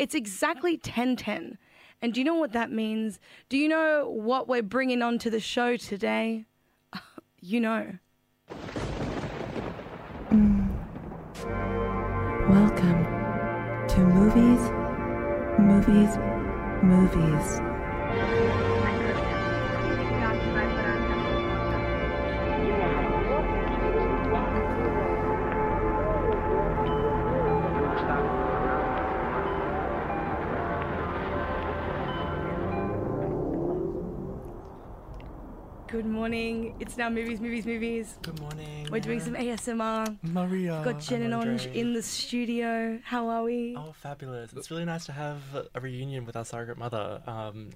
It's exactly 1010. And do you know what that means? Do you know what we're bringing onto the show today? you know. Mm. Welcome to Movies, Movies, Movies. Morning. It's now movies, movies, movies. Good morning. We're doing some ASMR. Maria. Got Jen and Orange in the studio. How are we? Oh, fabulous! It's really nice to have a reunion with our surrogate mother. Um,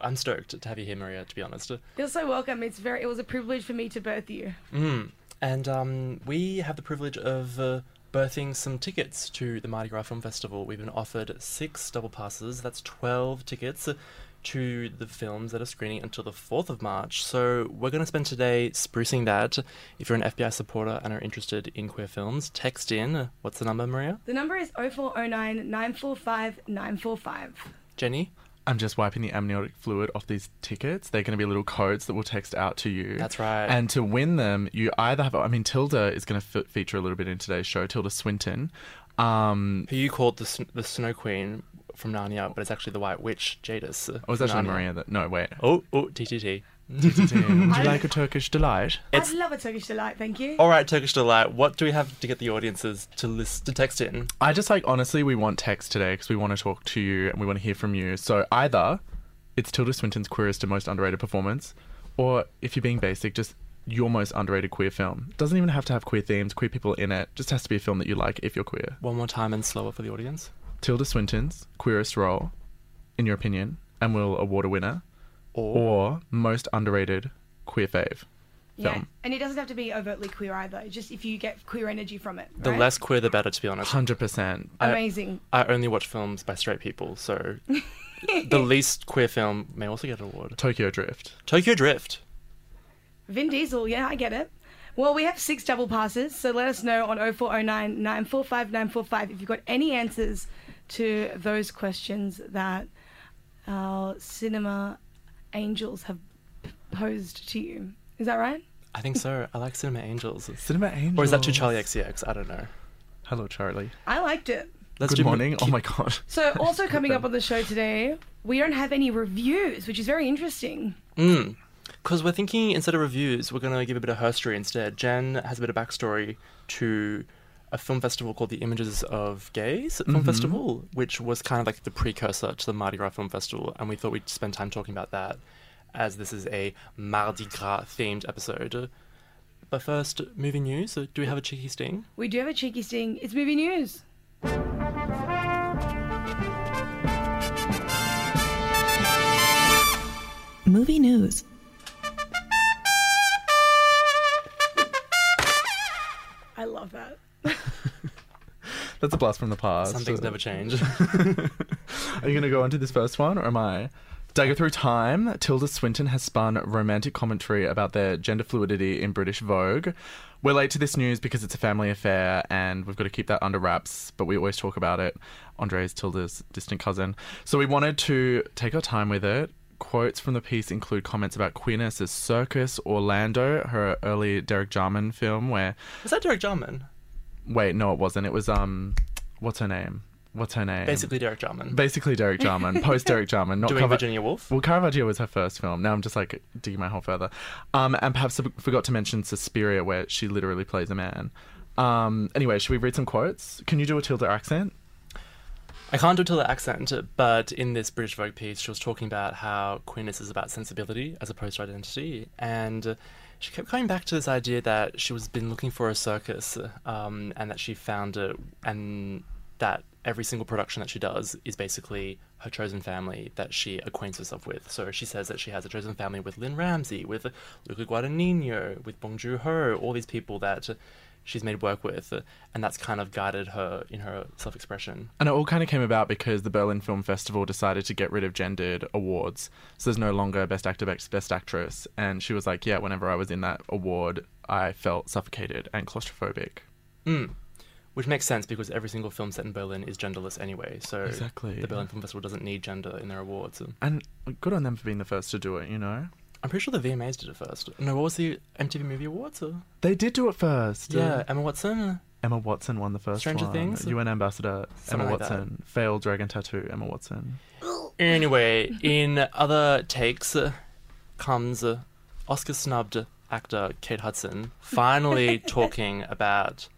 I'm stoked to have you here, Maria. To be honest. You're so welcome. It's very. It was a privilege for me to birth you. Mm. And um, we have the privilege of uh, birthing some tickets to the Mardi Gras Film Festival. We've been offered six double passes. That's twelve tickets. To the films that are screening until the 4th of March. So, we're going to spend today sprucing that. If you're an FBI supporter and are interested in queer films, text in. What's the number, Maria? The number is 0409 945 945. Jenny? I'm just wiping the amniotic fluid off these tickets. They're going to be little codes that we'll text out to you. That's right. And to win them, you either have. I mean, Tilda is going to f- feature a little bit in today's show. Tilda Swinton. Um, who you called the sn- the Snow Queen from Narnia, but it's actually the White Witch Jadis. uh, oh, was from actually Narnia. Maria. That no, wait. Oh, oh, TTT. Would you like a Turkish delight? It's- I'd love a Turkish delight, thank you. All right, Turkish delight. What do we have to get the audiences to list to text in? I just like honestly, we want text today because we want to talk to you and we want to hear from you. So either it's Tilda Swinton's queerest and most underrated performance, or if you're being basic, just your most underrated queer film. Doesn't even have to have queer themes, queer people in it. Just has to be a film that you like if you're queer. One more time and slower for the audience. Tilda Swinton's queerest role, in your opinion, and will award a winner, Or, or most underrated queer fave yeah, film. and it doesn't have to be overtly queer either. Just if you get queer energy from it. the right? less queer, the better. To be honest, Hundred percent. I- Amazing. I only watch films by straight people, so the least queer film may also get an award. Tokyo Drift. Tokyo Drift. Vin Diesel, yeah, I get it. Well, we have six double passes, so let us know on 0409 945 945 if you've got any answers to those questions that our cinema angels have posed to you. Is that right? I think so. I like Cinema Angels. Cinema Angels. Or is that too Charlie XCX? I don't know. Hello, Charlie. I liked it. Let's Good morning. Oh my god. So, also coming up on the show today, we don't have any reviews, which is very interesting. Mm. Because we're thinking instead of reviews, we're going to give a bit of history instead. Jen has a bit of backstory to a film festival called the Images of Gays Film mm-hmm. Festival, which was kind of like the precursor to the Mardi Gras Film Festival. And we thought we'd spend time talking about that as this is a Mardi Gras themed episode. But first, movie news. Do we have a cheeky sting? We do have a cheeky sting. It's movie news. Movie news. I love that. That's a blast from the past. Some things never change. Are you going to go on to this first one, or am I? Dagger Through Time, Tilda Swinton has spun romantic commentary about their gender fluidity in British Vogue. We're late to this news because it's a family affair and we've got to keep that under wraps, but we always talk about it. Andre is Tilda's distant cousin. So we wanted to take our time with it. Quotes from the piece include comments about queerness as Circus Orlando, her early Derek Jarman film, where... Is that Derek Jarman? Wait, no, it wasn't. It was um, what's her name? What's her name? Basically, Derek Jarman. Basically, Derek Jarman, post Derek Jarman, not Doing Carava- Virginia Woolf? Well, Caravaggio was her first film. Now I'm just like digging my hole further. Um, and perhaps I forgot to mention Suspiria, where she literally plays a man. Um, anyway, should we read some quotes? Can you do a Tilda accent? I can't do Tilda accent, but in this British Vogue piece, she was talking about how queerness is about sensibility as opposed to identity, and she kept coming back to this idea that she was been looking for a circus, um, and that she found it, and that every single production that she does is basically her chosen family that she acquaints herself with. So she says that she has a chosen family with Lynne Ramsay, with Luca Guadagnino, with Bong Joon-ho, all these people that she's made work with, and that's kind of guided her in her self-expression. And it all kind of came about because the Berlin Film Festival decided to get rid of gendered awards. So there's no longer Best Actor, Best Best Actress. And she was like, yeah, whenever I was in that award, I felt suffocated and claustrophobic. Mm. Which makes sense because every single film set in Berlin is genderless anyway. So Exactly. the Berlin Film Festival doesn't need gender in their awards. And good on them for being the first to do it, you know? I'm pretty sure the VMAs did it first. No, what was the MTV Movie Awards? Or? They did do it first. Yeah, Emma Watson. Emma Watson won the first Stranger one. Things? UN ambassador Something Emma like that. Watson. Failed dragon tattoo Emma Watson. Anyway, in other takes uh, comes uh, Oscar snubbed actor Kate Hudson finally talking about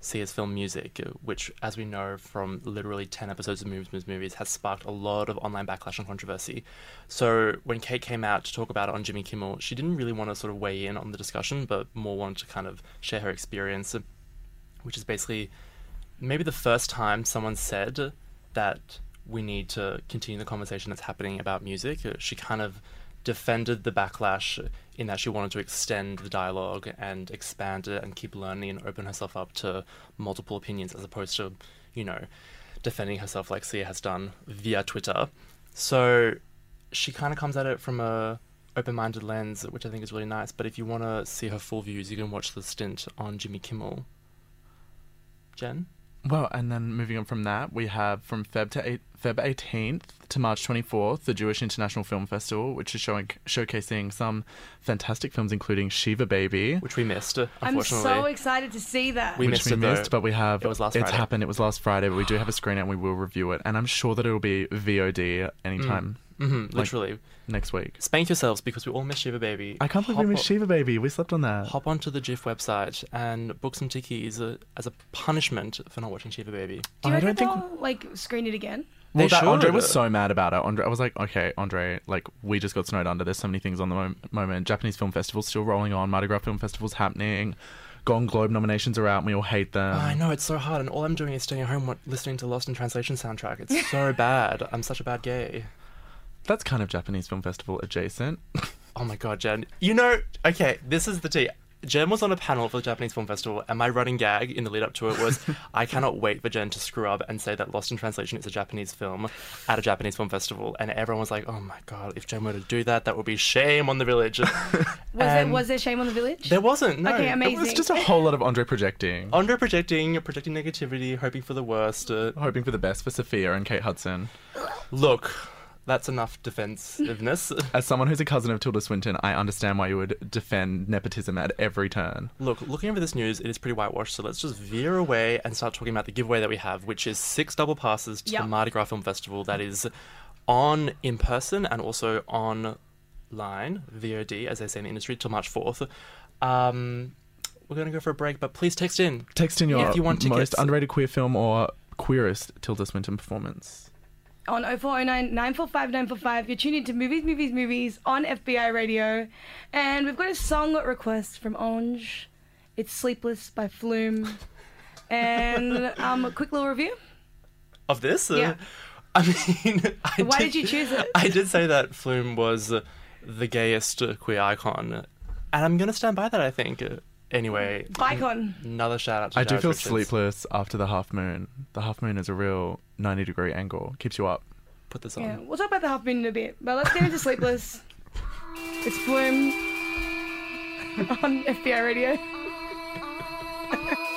Sia's film music, uh, which, as we know from literally 10 episodes of Movies, Movies, Movies, has sparked a lot of online backlash and controversy. So when Kate came out to talk about it on Jimmy Kimmel, she didn't really want to sort of weigh in on the discussion, but more wanted to kind of share her experience, uh, which is basically maybe the first time someone said that we need to continue the conversation that's happening about music. Uh, She kind of defended the backlash in that she wanted to extend the dialogue and expand it and keep learning and open herself up to multiple opinions as opposed to, you know, defending herself like Sia has done via Twitter. So she kind of comes at it from a open-minded lens, which I think is really nice. But if you want to see her full views, you can watch the stint on Jimmy Kimmel. Jen? Well, and then moving on from that, we have from Feb to eight, Feb 18th to March 24th, the Jewish International Film Festival, which is showing showcasing some fantastic films, including Shiva Baby, which we missed, uh, I'm unfortunately. so excited to see that. We which missed we it, though. missed, but we have. It was last It's Friday. happened. It was last Friday, but we do have a screen and we will review it. And I'm sure that it will be VOD anytime hmm Like- literally. next week. Spank yourselves because we all missed Shiva Baby. I can't believe Hop we missed on- Shiva Baby. We slept on that. Hop onto the JIFF website and book some tickets uh, as a punishment for not watching Shiva Baby. Do you I don't think- like screen it again? Well, They that, Andre should. was so mad about it. Andre, I was like, okay, Andre, like we just got snowed under. There's so many things on the mo- moment. Japanese film festival's still rolling on. Mardi Gras film festival's happening. Golden Globe nominations are out, and we all hate them. I know it's so hard, and all I'm doing is staying at home listening to Lost in Translation soundtrack. It's so bad. I'm such a bad gay. That's kind of Japanese film festival adjacent. Oh my god, Jen. You know, okay, this is the tea. Jen was on a panel for the Japanese Film Festival, and my running gag in the lead up to it was I cannot wait for Jen to screw up and say that Lost in Translation is a Japanese film at a Japanese film festival. And everyone was like, oh my god, if Jen were to do that, that would be shame on the village. Was there was there shame on the village? There wasn't, no. Okay, it was just a whole lot of Andre projecting, Andre projecting, projecting negativity, hoping for the worst. Uh, hoping for the best for Sophia and Kate Hudson. look, that's enough defensiveness. As someone who's a cousin of Tilda Swinton, I understand why you would defend nepotism at every turn. Look, looking over this news, it is pretty whitewashed, so let's just veer away and start talking about the giveaway that we have, which is six double passes to Yep. the Mardi Gras Film Festival that is on in person and also online, VOD, as they say in the industry, till March 4th. Um, we're going to go for a break, but please text in. Text in your If you want most tickets. underrated queer film or queerest Tilda Swinton performance. On 0409 945 945. You're tuned into Movies, Movies, Movies on FBI Radio. And we've got a song request from Orange. It's Sleepless by Flume. And um, a quick little review. Of this? Uh, Yeah. I mean, I Why did you choose it? I did say that Flume was the gayest queer icon, and I'm going to stand by that, I think. Anyway, Bicon. another shout out to I do feel Richards. sleepless after the half moon. The half moon is a real 90 degree angle. Keeps you up. Put this on. Yeah, we'll talk about the half moon in a bit. But let's get into Sleepless. It's Flume on FBI Radio.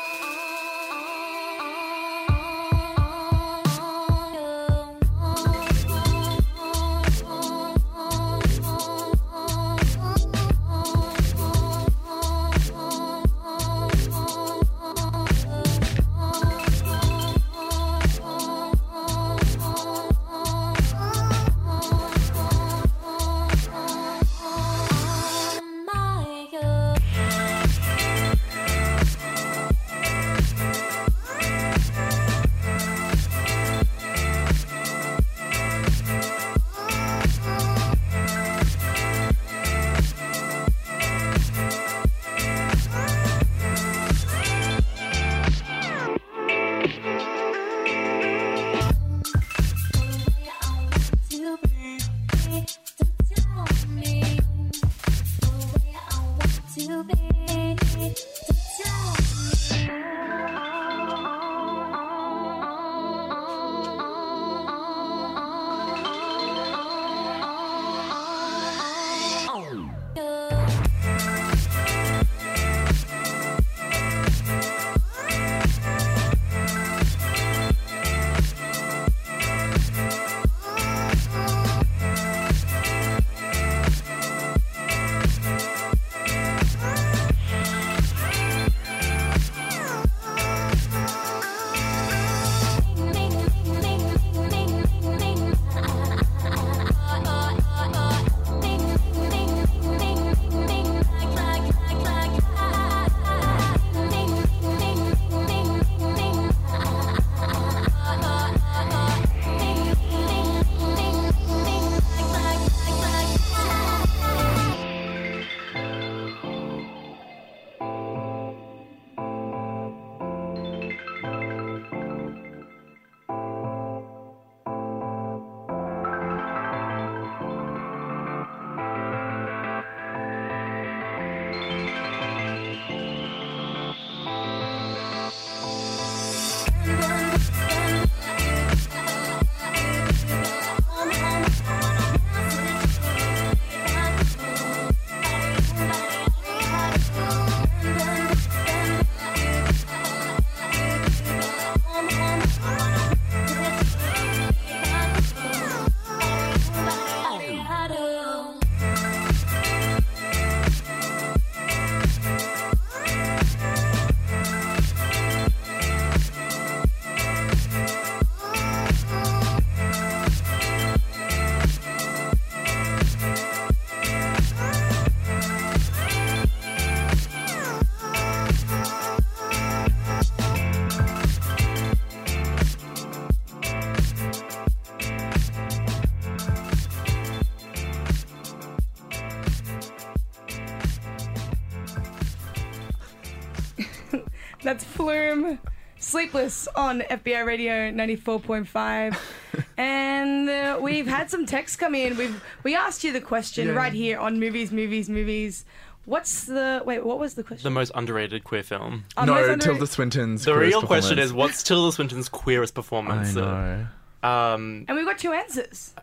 That's Flume. Sleepless on FBI Radio 94.5. and uh, we've had some texts come in. We've we asked you the question Yeah. right here on movies, movies, movies. What's the wait? What was the question? The most underrated queer film. Oh, no, most under- Tilda Swinton's. The real question is, what's Tilda Swinton's queerest I performance? know. Um, And we've got two answers.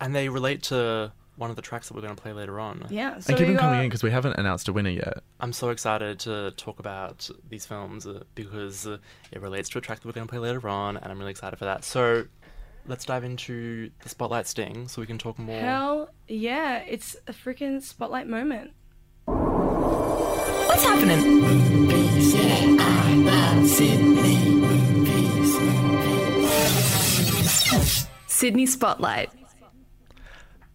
and they relate to one of the tracks that we're going to play later on. Yeah. So and keep we them coming got- in because we haven't announced a winner yet. I'm so excited to talk about these films uh, because uh, it relates to a track that we're going to play later on, and I'm really excited for that. So let's dive into the spotlight sting so we can talk more. Hell yeah! It's a freaking spotlight moment. What's happening? Sydney Spotlight.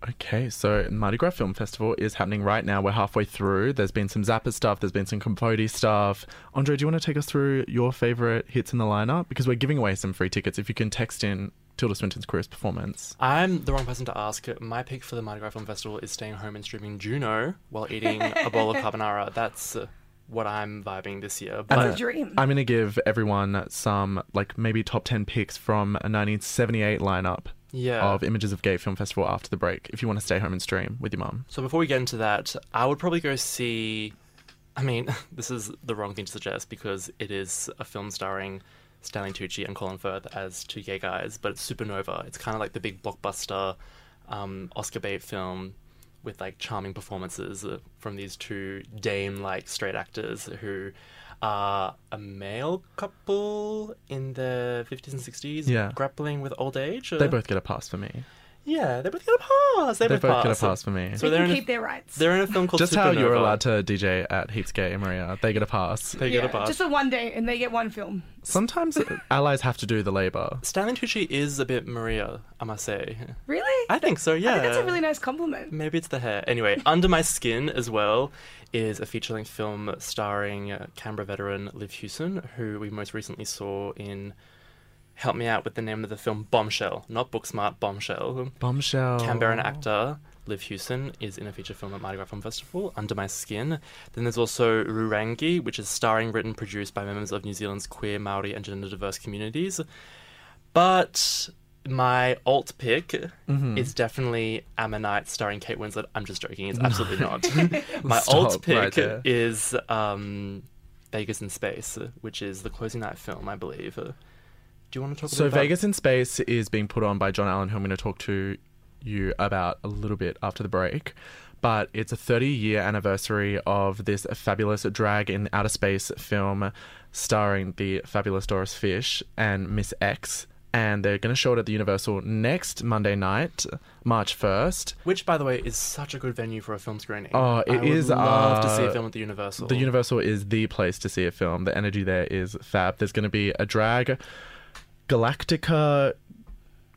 Okay, so Mardi Gras Film Festival is happening right now. We're halfway through. There's been some Zappa stuff. There's been some Capote stuff. Andre, do you want to take us through your favorite hits in the lineup? Because we're giving away some free tickets if you can text in Tilda Swinton's queerest performance. I'm the wrong person to ask. My pick for the Mardi Gras Film Festival is staying home and streaming Juno while eating a bowl of carbonara. That's uh, what I'm vibing this year. But It's a dream. I'm going to give everyone some, like, maybe top 10 picks from a 1978 lineup yeah. of Images of Gay Film Festival after the break if you want to stay home and stream with your mum. So before we get into that, I would probably go see. I mean, this is the wrong thing to suggest because it is a film starring Stanley Tucci and Colin Firth as two gay guys, but it's Supernova. It's kind of like the big blockbuster um, Oscar bait film with like charming performances uh, from these two dame-like straight actors who are a male couple in the 50s and 60s Yeah. grappling with old age. They Uh, both get a pass for me. Yeah, they both get a pass. They, They both, both get a pass. pass for me. So they they're can in a- keep their rights. They're in a film called Just how you're allowed to DJ at Heaps Gay, Maria. They get a pass. They yeah, get a pass. just for one day, and they get one film. Sometimes allies have to do the labor. Stanley Tucci is a bit Maria, I must say. Really? I think so, yeah. I think that's a really nice compliment. Maybe it's the hair. Anyway, Under My Skin as well is a feature length film starring uh, Canberra veteran Liv Hewson, who we most recently saw in. Help me out with the name of the film Bombshell, not Booksmart, Bombshell. Bombshell. Canberran actor Liv Hewson is in a feature film at Mardi Gras Film Festival, Under My Skin. Then there's also Rurangi, which is starring, written, produced by members of New Zealand's queer, Maori, and gender diverse communities. But my alt pick Mm-hmm. is definitely Ammonite, starring Kate Winslet. I'm just joking, it's absolutely not. my Stop alt right pick there. is um, Vegas in Space, which is the closing night film, I believe. Do you want to talk? So about Vegas in Space is being put on by John Allen, who I'm going to talk to you about a little bit after the break. But it's a 30 year anniversary of this fabulous drag in outer space film starring the fabulous Doris Fish and Miss X. And they're going to show it at the Universal next Monday night, March 1st. Which, by the way, is such a good venue for a film screening. Oh, it I would is, Love to see a uh, film at the Universal. The Universal is the place to see a film. The energy there is fab. There's going to be a drag Galactica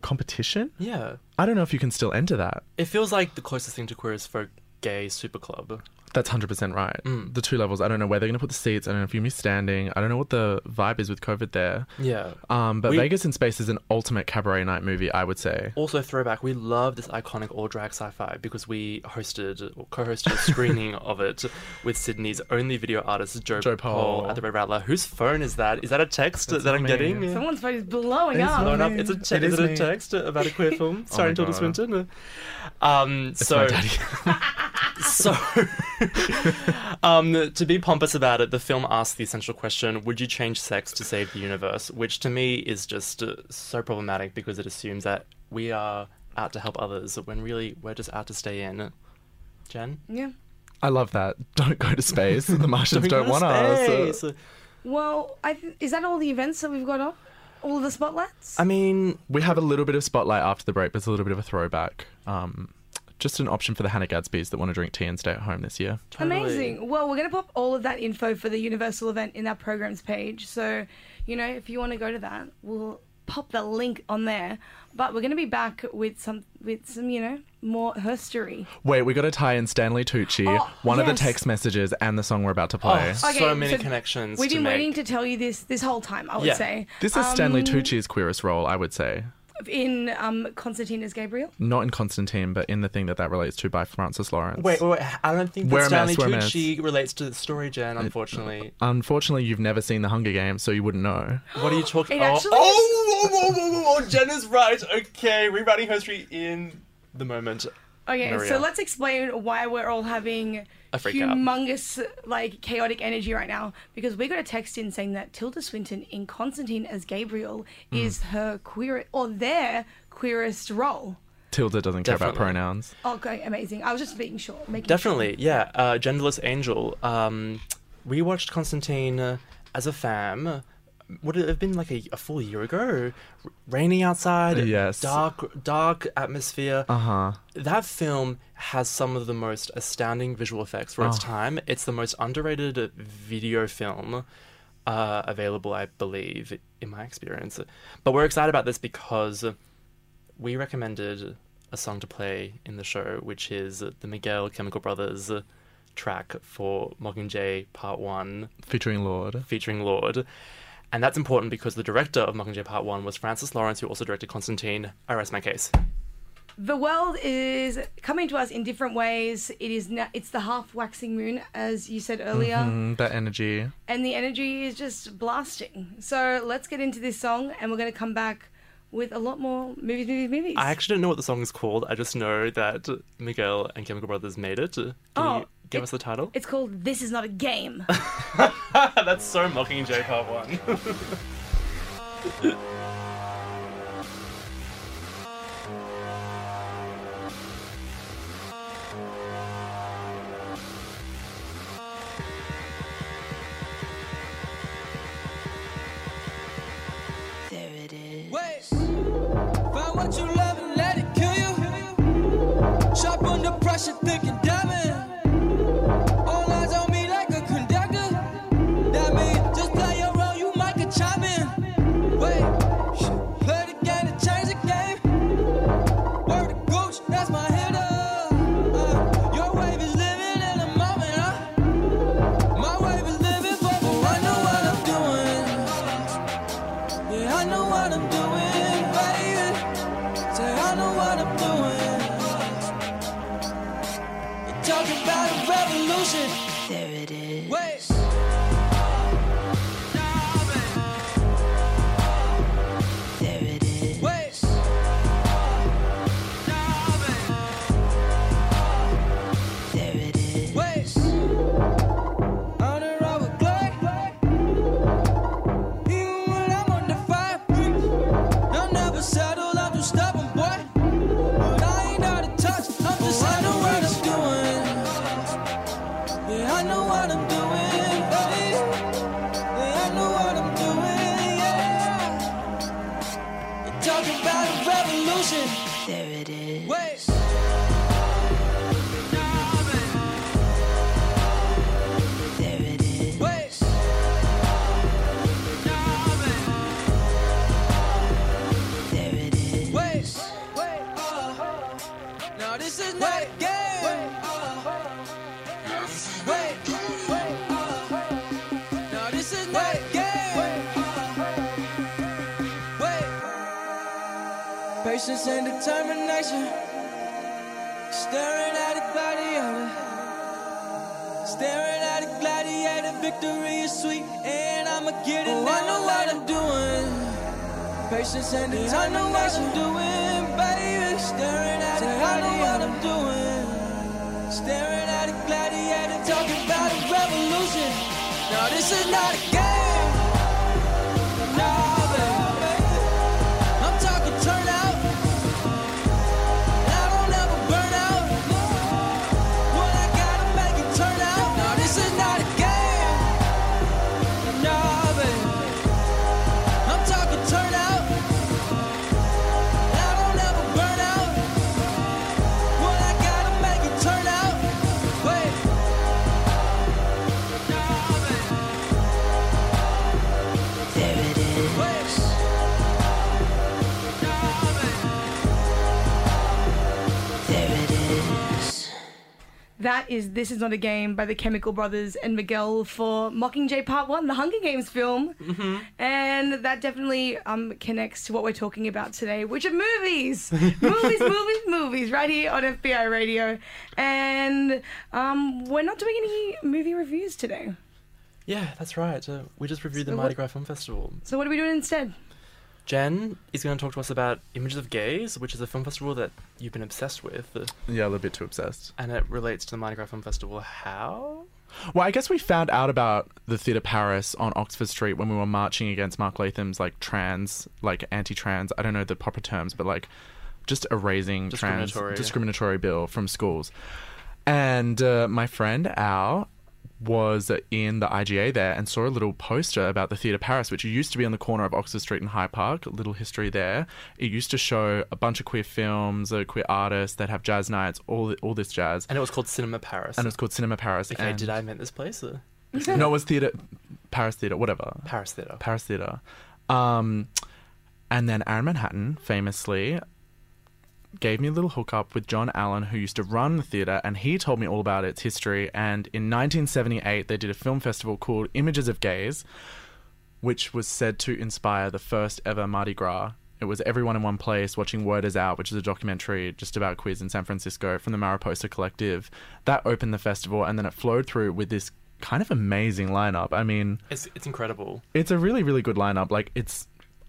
competition. yeah, I don't know if you can still enter that. it feels like the closest thing to queer is for gay super club. That's 100% right. Mm. The two levels, I don't know where they're going to put the seats. I don't know if you're going to be standing. I don't know what the vibe is with COVID there. Yeah. Um, but We- Vegas in Space is an ultimate cabaret night movie, I would say. Also, throwback. We love this iconic all drag sci-fi because we hosted or co-hosted a screening of it with Sydney's only video artist Joe, Joe Paul Paul. at the Red Rattler. Whose phone is that? Is that a text That's that I'm me. getting? Someone's phone is blowing It's up. Blowing up. It's a te- It is is it a text about a queer film starring my Tilda Swinton? Um, It's so my daddy. So, um, to be pompous about it, the film asks the essential question Would you change sex to save the universe? Which to me is just uh, so problematic because it assumes that we are out to help others when really we're just out to stay in. Jen? Yeah. I love that. Don't go to space. The Martians don't, go want us. space. Well, I th- is that all the events that we've got on? All of the spotlights? I mean, We have a little bit of spotlight after the break, but it's a little bit of a throwback. Um, just an option for the Hannah Gadsby's that want to drink tea and stay at home this year. totally. Amazing. Well, we're going to pop all of that info for the Universal event in our programs page. So, you know, if you want to go to that, we'll pop the link on there. But we're going to be back with some, with some, you know, more herstory. Wait, we got to tie in Stanley Tucci, Oh, one of the text messages, and the song we're about to play. Oh, Okay, so many so connections. We've to been make. waiting to tell you this this whole time. I would Yeah. say This is Stanley Um, Tucci's queerest role, I would say. In um, Constantine as Gabriel. Not in Constantine, but in the thing that that relates to by Francis Lawrence. Wait, wait, wait, I don't think that a Stanley mess, wear mess. Tucci relates to the story, Jen, unfortunately. Unfortunately, you've never seen The Hunger Games, so you wouldn't know. What are you talking about? actually Oh, whoa, whoa, whoa, whoa, whoa, Jen is right. Okay, rewriting history in the moment. Okay, so let's explain why we're all having A freak out. humongous, like, chaotic energy right now. Because we got a text in saying that Tilda Swinton in Constantine as Gabriel Hmm. is her queer or their queerest role. Tilda doesn't care about Definitely. pronouns. Okay, amazing. I was just being sure. Making Definitely, yeah. Uh, Genderless Angel. Um, we watched Constantine uh, as a fam. Would it have been like a, a full year ago? R- raining outside. Yes. Dark, dark atmosphere. Uh huh. That film has some of the most astounding visual effects for its Oh. time. It's the most underrated video film uh, available, I believe, in my experience. But we're excited about this because we recommended a song to play in the show, which is the Miguel Chemical Brothers track for Mockingjay Part 1 Featuring Lorde. featuring Lorde. And that's important because the director of Mockingjay Part 1 was Francis Lawrence, who also directed Constantine. I rest my case. The world is coming to us in different ways. It is now, it's the half waxing moon, as you said earlier, Mm, that energy. and the energy is just blasting. So let's get into this song, and we're going to come back with a lot more movies, movies, movies. I actually don't know what the song is called. I just know that Miguel and Chemical Brothers made it. Can Oh, you give it- us the title? It's called "This Is Not a Game." That's so Mockingjay Part 1. talking about a revolution. There it is. Wait. This is not a game. Wait. Wait. Now this is not a game. Wait. Patience and determination. Staring at a gladiator. Staring at a gladiator. Victory is sweet, and I'ma get it. Oh, I know what I'm doing. Patience and determination. I know what I'm doing, baby. Staring at a gladiator. What I'm doing. Staring at a gladiator, talking about a revolution. Now this is not a game. That is This Is Not a Game by the Chemical Brothers and Miguel for Mockingjay Part 1, the Hunger Games film. Mm-hmm. And that definitely um, connects to what we're talking about today, which are movies. movies, movies, movies, right here on FBI Radio. And um, we're not doing any movie reviews today. Yeah, that's right. Uh, we just reviewed the Mardi Gras Film Festival. So, what are we doing instead? Jen is going to talk to us about Images of Gays, which is a film festival that you've been obsessed with, Yeah, a little bit too obsessed. and it relates to the Gras Film Festival. How? Well, I guess we found out about the Theatre Paris on Oxford Street when we were marching against Mark Latham's like trans, like anti-trans. I don't know the proper terms, but like just erasing trans Discriminatory. discriminatory bill from schools. And uh, my friend Al was in the IGA there and saw a little poster about the Theatre Paris, which used to be on the corner of Oxford Street and Hyde Park. A little history there. It used to show a bunch of queer films, uh, queer artists that have jazz nights, all all this jazz. And it was called Cinema Paris. And it was called Cinema Paris. okay, and- did I invent this place? Uh, no, it was theatre, Paris Theatre, whatever. Paris Theatre. Paris Theatre. Um, and then Aaron Manhattan famously gave me a little hookup with John Allen, who used to run the theatre, and he told me all about its history. And in 1978, they did a film festival called Images of Gays, which was said to inspire the first ever Mardi Gras. It was everyone in one place watching Word Is Out, which is a documentary just about queers in San Francisco from the Mariposa Collective. That opened the festival, and then it flowed through with this kind of amazing lineup. I mean, It's, it's incredible. it's a really really good lineup like it's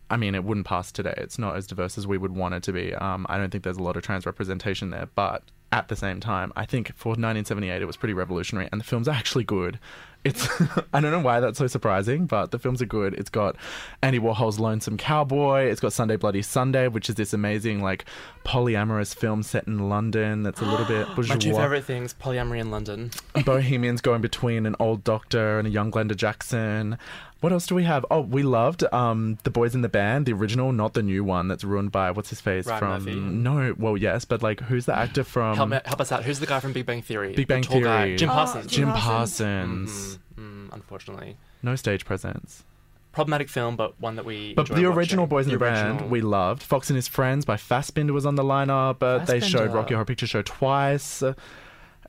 i mean it wouldn't pass today. It's not as diverse as we would want it to be. Um, i don't think there's a lot of trans representation there but at the same time i think for 1978 it was pretty revolutionary and the films actually good it's i don't know why that's so surprising but the films are good it's got andy warhol's lonesome cowboy it's got sunday bloody sunday which is this amazing like polyamorous film set in london that's a little bit bourgeois My two favourite things, polyamory in London. Bohemians going between an old doctor and a young Glenda Jackson. What else do we have? Oh, we loved um, the boys in the band, the original, not the new one that's ruined by what's his face Ryan from. Murphy. No, well, yes, but like, who's the actor from help, me, help us out. Who's the guy from Big Bang Theory? Big Bang the tall guy? Theory. Jim Oh, Parsons. Jim Jim Parsons. Parsons? Mm, mm, unfortunately. No stage presence. Problematic film, but one that we. But the original watching. Boys in the, Band we loved. Fox and His Friends by Fassbinder was on the lineup. Uh, they showed Rocky Horror Picture Show twice.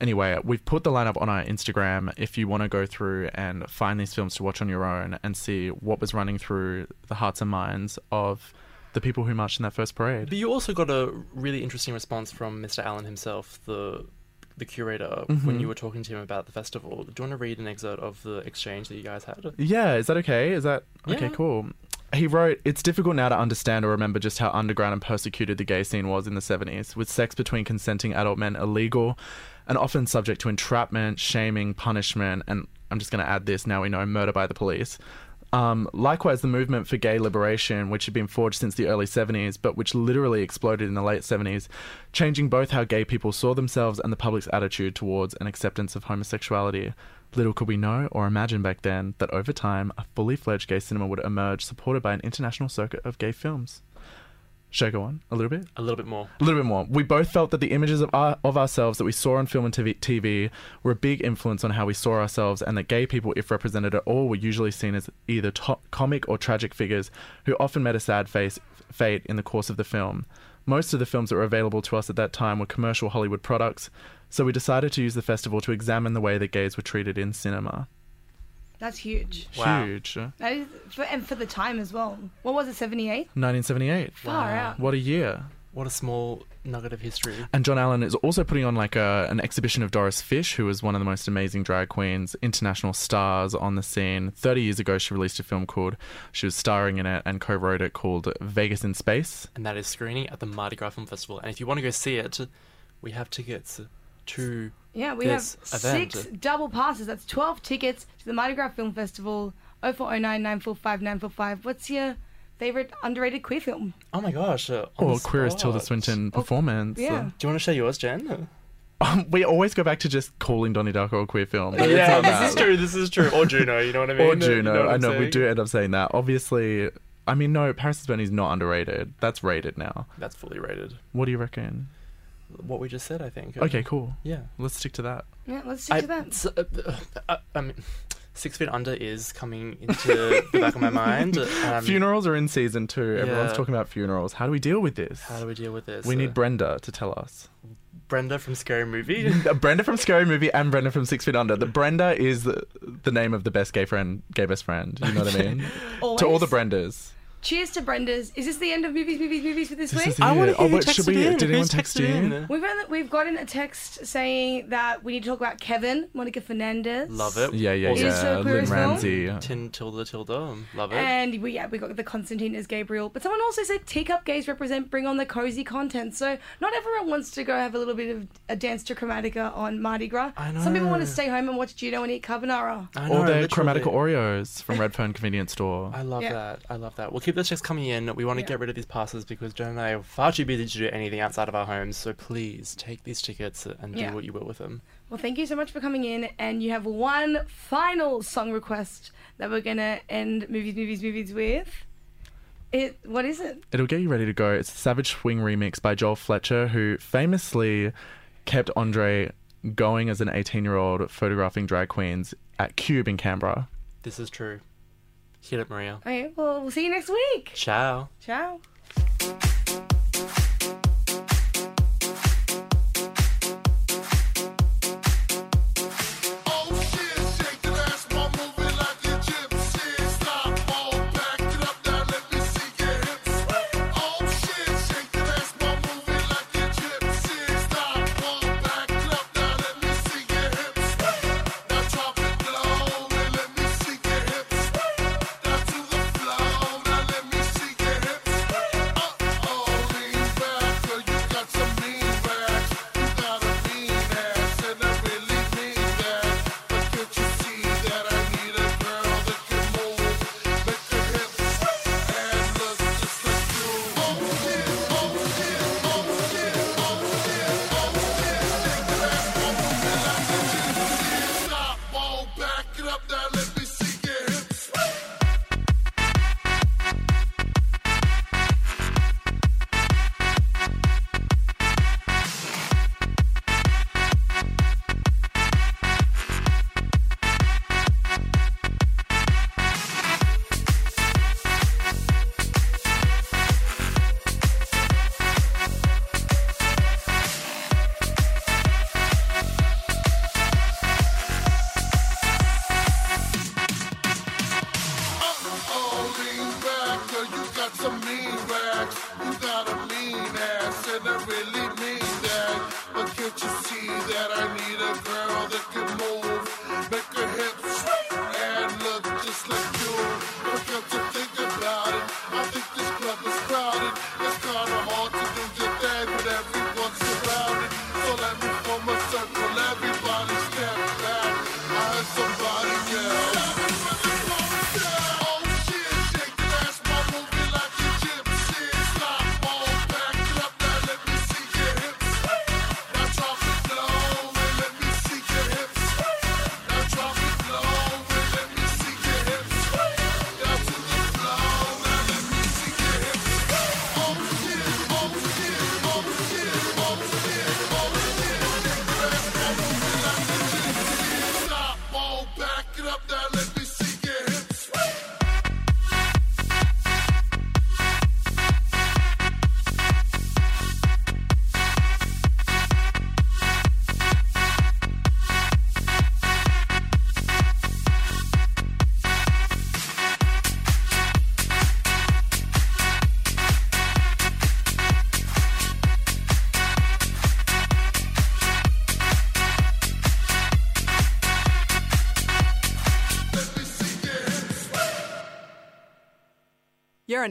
Anyway, we've put the lineup on our Instagram if you want to go through and find these films to watch on your own and see what was running through the hearts and minds of the people who marched in that first parade. But you also got a really interesting response from Mr. Allen himself, the the curator, Mm-hmm. when you were talking to him about the festival. Do you want to read an excerpt of the exchange that you guys had? Yeah, is that okay? Is that okay? Cool. He wrote, It's difficult now to understand or remember just how underground and persecuted the gay scene was in the 70s, with sex between consenting adult men illegal and often subject to entrapment, shaming, punishment, and I'm just going to add this now we know murder by the police. Um, likewise, the movement for gay liberation, which had been forged since the early 70s, but which literally exploded in the late 70s, changing both how gay people saw themselves and the public's attitude towards an acceptance of homosexuality. Little could we know or imagine back then that over time, a fully fledged gay cinema would emerge, supported by an international circuit of gay films. Should I go on a little bit? A little bit more. A little bit more. We both felt that the images of, our, of ourselves that we saw on film and TV, TV were a big influence on how we saw ourselves, and that gay people, if represented at all, were usually seen as either to- comic or tragic figures who often met a sad face, fate in the course of the film. Most of the films that were available to us at that time were commercial Hollywood products, so we decided to use the festival to examine the way that gays were treated in cinema. That's huge. Wow. Huge. That is, for, and for the time as well. What was it, 78? 1978. Far out. What a year. What a small nugget of history. And John Allen is also putting on like a, an exhibition of Doris Fish, who was one of the most amazing drag queens, international stars on the scene. 30 years ago, she released a film called, she was starring in it and co wrote it called Vegas in Space. And that is screening at the Mardi Gras Film Festival. And if you want to go see it, we have tickets to. Yeah, we have event. six double passes. That's 12 tickets to the Mardi Gras Film Festival. 0409 945 945. What's your favorite underrated queer film? Oh my gosh. Uh, on Or the Queer as Tilda. Swinton performance. yeah. Do you want to share yours, Jen? Um, we always go back to just calling Donnie Darko a queer film. Yeah, this is true. This is true. Or Juno, you know what I mean? Or You Juno. know I I'm know we do end up saying that. Obviously, I mean, no, Paris is Burning is not underrated. That's rated now. That's fully rated. What do you reckon? What we just said, I think. Okay, cool. Yeah. Let's stick to that. Yeah, let's stick I, to that. s- uh, uh, I mean, Six Feet Under is coming into the back of my mind. Um, funerals are in season two. Everyone's yeah. talking about funerals. How do we deal with this? How do we deal with this? we Uh, need Brenda to tell us. Brenda from Scary Movie. Uh, Brenda from Scary Movie and Brenda from Six Feet Under. The Brenda is the, the name of the best gay friend, gay best friend. You know what I mean? To all the Brendas. Cheers to Brenda's. Is this the end of movies, movies, movies for this, This week? I want to hear Oh, who should texted we? in. Did anyone text texted in? in? We've only, we've gotten a text saying that we need to talk about Kevin, Monica Fernandez. Love it. Yeah, yeah, Also yeah. a queer Lynne? Ramsay. Tin Tilda Tilda. Love it. And we, yeah, we got the Constantine as Gabriel. But someone also said teacup gays represent bring on the cozy content. So not everyone wants to go have a little bit of a dance to Chromatica on Mardi Gras. I know. Some people want to stay home and watch Juno and eat carbonara. I Or know, their literally. Chromatica Oreos from Redfern Convenience Store. I love Yeah. that. I love that. We'll keep those checks coming in. We want to Yeah. get rid of these passes because Jen and I are far too busy to do anything outside of our homes. So please take these tickets and do Yeah. what you will with them. Well, thank you so much for coming in. And you have one final song request that we're going to end movies, movies, movies with. It. What is it? It'll get you ready to go. It's the Savage Swing remix by Joel Fletcher, who famously kept Andre going as an 18 year old photographing drag queens at Cube in Canberra. This is true. Hit it, Maria. Okay, well, we'll see you next week. Ciao. Ciao.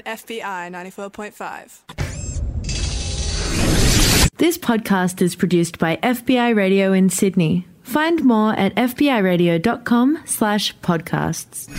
FBI 94.5. This podcast is produced by FBI Radio in Sydney. Find more at fbiradio.com slash podcasts.